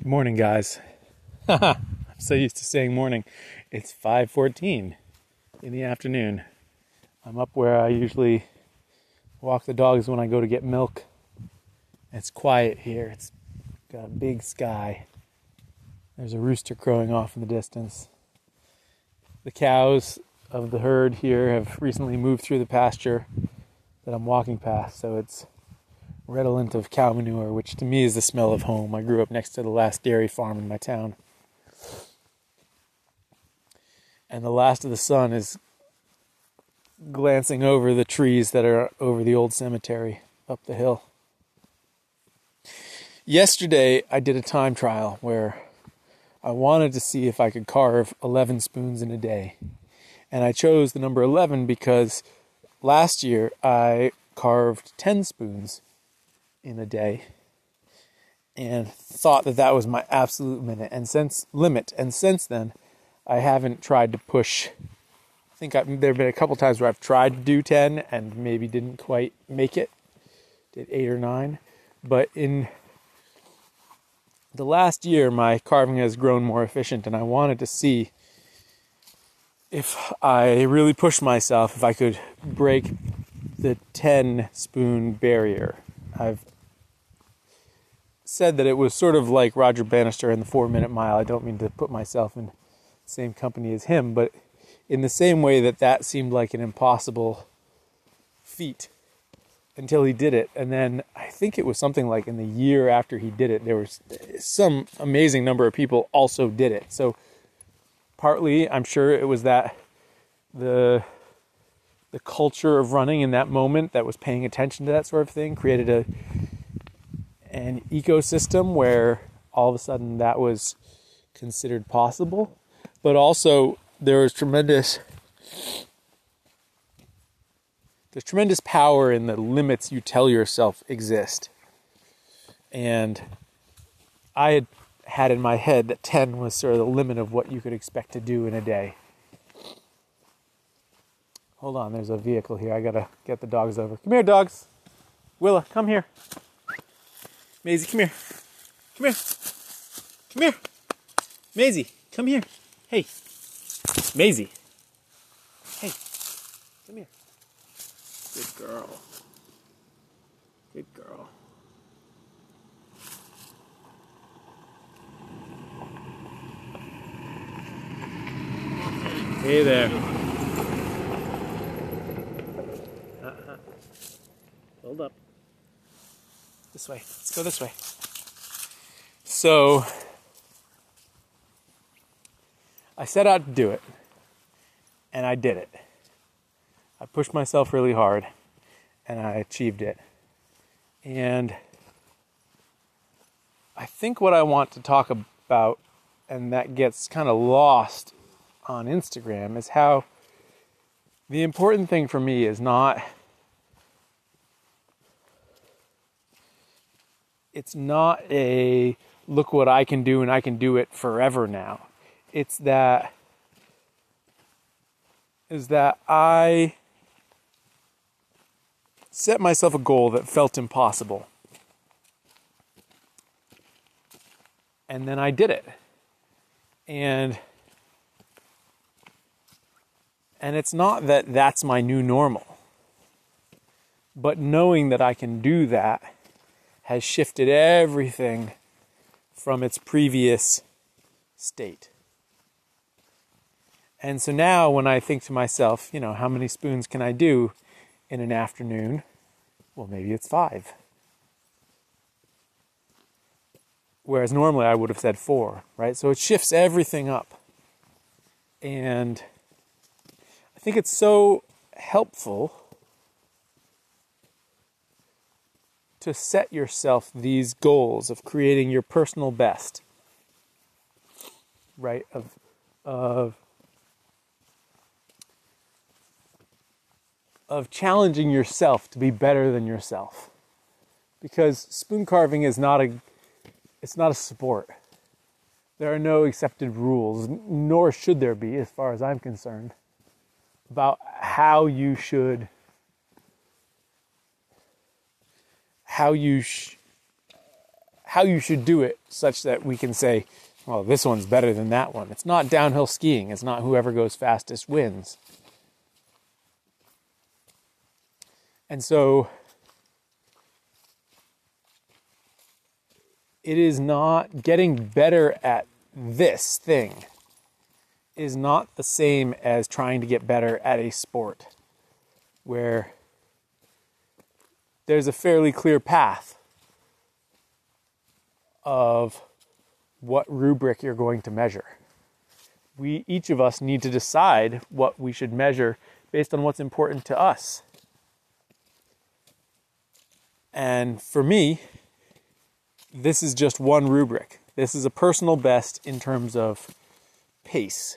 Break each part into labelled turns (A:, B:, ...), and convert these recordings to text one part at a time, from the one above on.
A: Good morning, guys. I'm so used to saying morning. It's 5:14 in the afternoon. I'm up where I usually walk the dogs when I go to get milk. It's quiet here. It's got a big sky. There's a rooster crowing off in the distance. The cows of the herd here have recently moved through the pasture that I'm walking past, so it's redolent of cow manure, which to me is the smell of home. I grew up next to the last dairy farm in my town. And the last of the sun is glancing over the trees that are over the old cemetery up the hill. Yesterday, I did a time trial where I wanted to see if I could carve 11 spoons in a day. And I chose the number 11 because last year I carved 10 spoons in a day and thought that that was my absolute minute. And since limit. And since then I haven't tried to push. I think there have been a couple times where I've tried to do 10 and maybe didn't quite make it. Did 8 or 9 but in the last year my carving has grown more efficient and I wanted to see if I really pushed myself if I could break the 10 spoon barrier. I've said that it was sort of like Roger Bannister in the Four Minute Mile. I don't mean to put myself in the same company as him, but in the same way that that seemed like an impossible feat until he did it. And then I think it was something like in the year after he did it, there was some amazing number of people also did it. So partly, I'm sure it was that the the culture of running in that moment that was paying attention to that sort of thing created a an ecosystem where all of a sudden that was considered possible, but also there was tremendous there's tremendous power in the limits you tell yourself exist. And I had had in my head that 10 was sort of the limit of what you could expect to do in a day. Hold on, there's a vehicle here. I gotta get the dogs over. Come here, dogs. Willa, come here. Maisie, come here. Come here. Come here. Maisie, come here. Hey. Maisie. Hey. Come here. Good girl. Good girl. Hey there. Uh-huh. Hold up. This way. Let's go this way. So I set out to do it, and I did it. I pushed myself really hard, and I achieved it. And I think what I want to talk about, and that gets kind of lost on Instagram, is how the important thing for me is not it's not a look what I can do and I can do it forever now. It's that is that I set myself a goal that felt impossible. And then I did it. And and it's not that that's my new normal. But knowing that I can do that has shifted everything from its previous state. And so now, when I think to myself, you know, how many spoons can I do in an afternoon? Well, maybe it's five. Whereas normally I would have said four, right? So it shifts everything up. And I think it's so helpful to set yourself these goals of creating your personal best right of of of challenging yourself to be better than yourself. Because spoon carving is not a it's not a sport. There are no accepted rules nor should there be as far as i'm concerned about how you should how you sh- how you should do it such that we can say, well, this one's better than that one. It's not downhill skiing. It's not whoever goes fastest wins. And so it is not getting better at this thing is not the same as trying to get better at a sport where there's a fairly clear path of what rubric you're going to measure. We each of us need to decide what we should measure based on what's important to us. And for me, this is just one rubric. This is a personal best in terms of pace.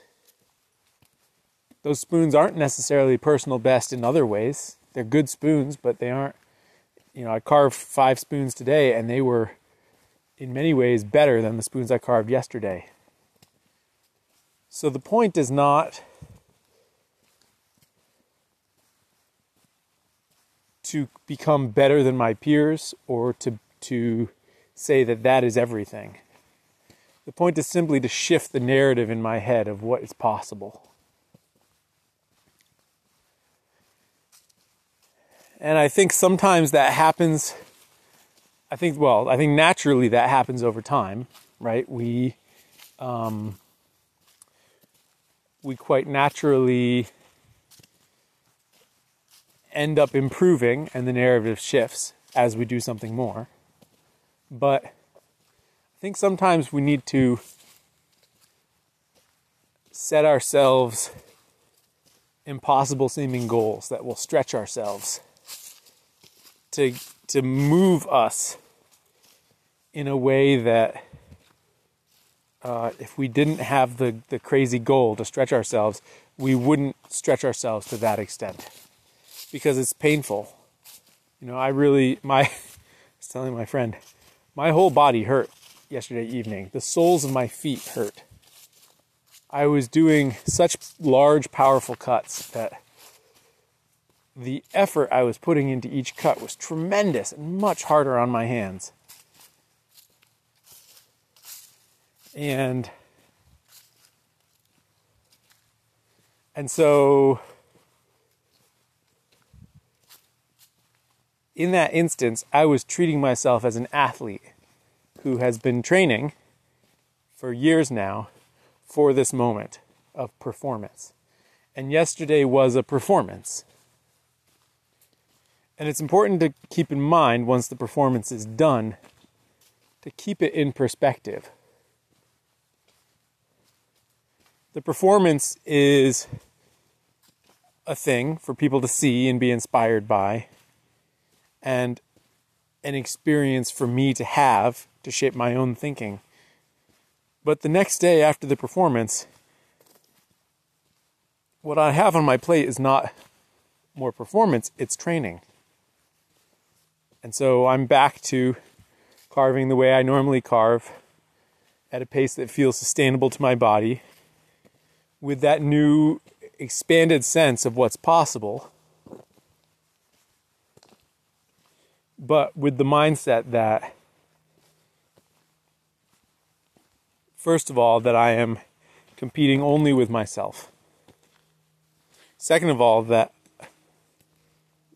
A: Those spoons aren't necessarily personal best in other ways. They're good spoons, but they aren't. You know, I carved five spoons today and they were in many ways better than the spoons I carved yesterday. So the point is not to become better than my peers or to to say that that is everything. The point is simply to shift the narrative in my head of what is possible. And I think sometimes that happens. I think, well, I think naturally that happens over time, right? We, um, we quite naturally end up improving and the narrative shifts as we do something more. But I think sometimes we need to set ourselves impossible seeming goals that will stretch ourselves to to move us in a way that uh, if we didn't have the, the crazy goal to stretch ourselves, we wouldn't stretch ourselves to that extent because it's painful. You know, I really, my, I was telling my friend, my whole body hurt yesterday evening. The soles of my feet hurt. I was doing such large, powerful cuts that the effort I was putting into each cut was tremendous and much harder on my hands. And and so in that instance, I was treating myself as an athlete who has been training for years now for this moment of performance. And yesterday was a performance. And it's important to keep in mind once the performance is done to keep it in perspective. The performance is a thing for people to see and be inspired by and an experience for me to have to shape my own thinking. But the next day after the performance, what I have on my plate is not more performance, it's training. And so I'm back to carving the way I normally carve at a pace that feels sustainable to my body with that new expanded sense of what's possible but with the mindset that, first of all, that I am competing only with myself. Second of all, that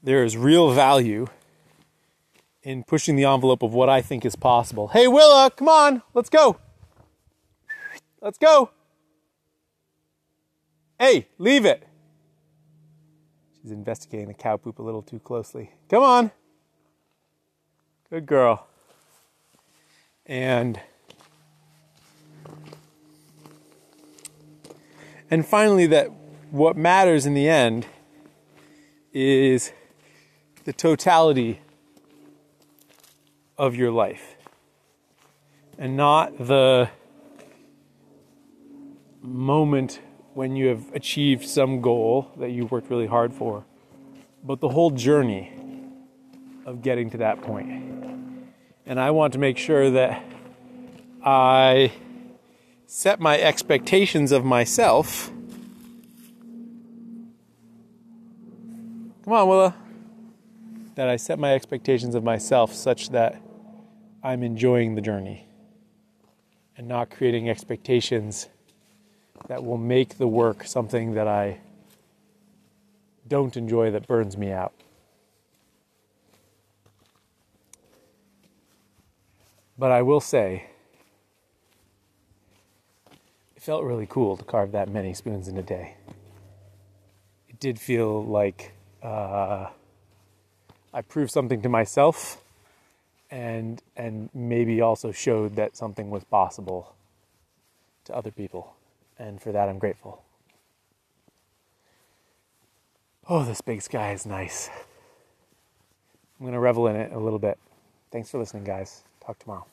A: there is real value in pushing the envelope of what I think is possible. Hey, Willa, come on, let's go. Let's go. Hey, leave it. She's investigating the cow poop a little too closely. Come on. Good girl. And and finally that what matters in the end is the totality of your life and not the moment when you have achieved some goal that you worked really hard for, but the whole journey of getting to that point. And I want to make sure that I set my expectations of myself. Come on, Willa. That I set my expectations of myself such that I'm enjoying the journey and not creating expectations that will make the work something that I don't enjoy that burns me out. But I will say, it felt really cool to carve that many spoons in a day. It did feel like uh, I proved something to myself and and maybe also showed that something was possible to other people and for that I'm grateful. Oh, this big sky is nice. I'm going to revel in it a little bit. Thanks for listening, guys. Talk tomorrow.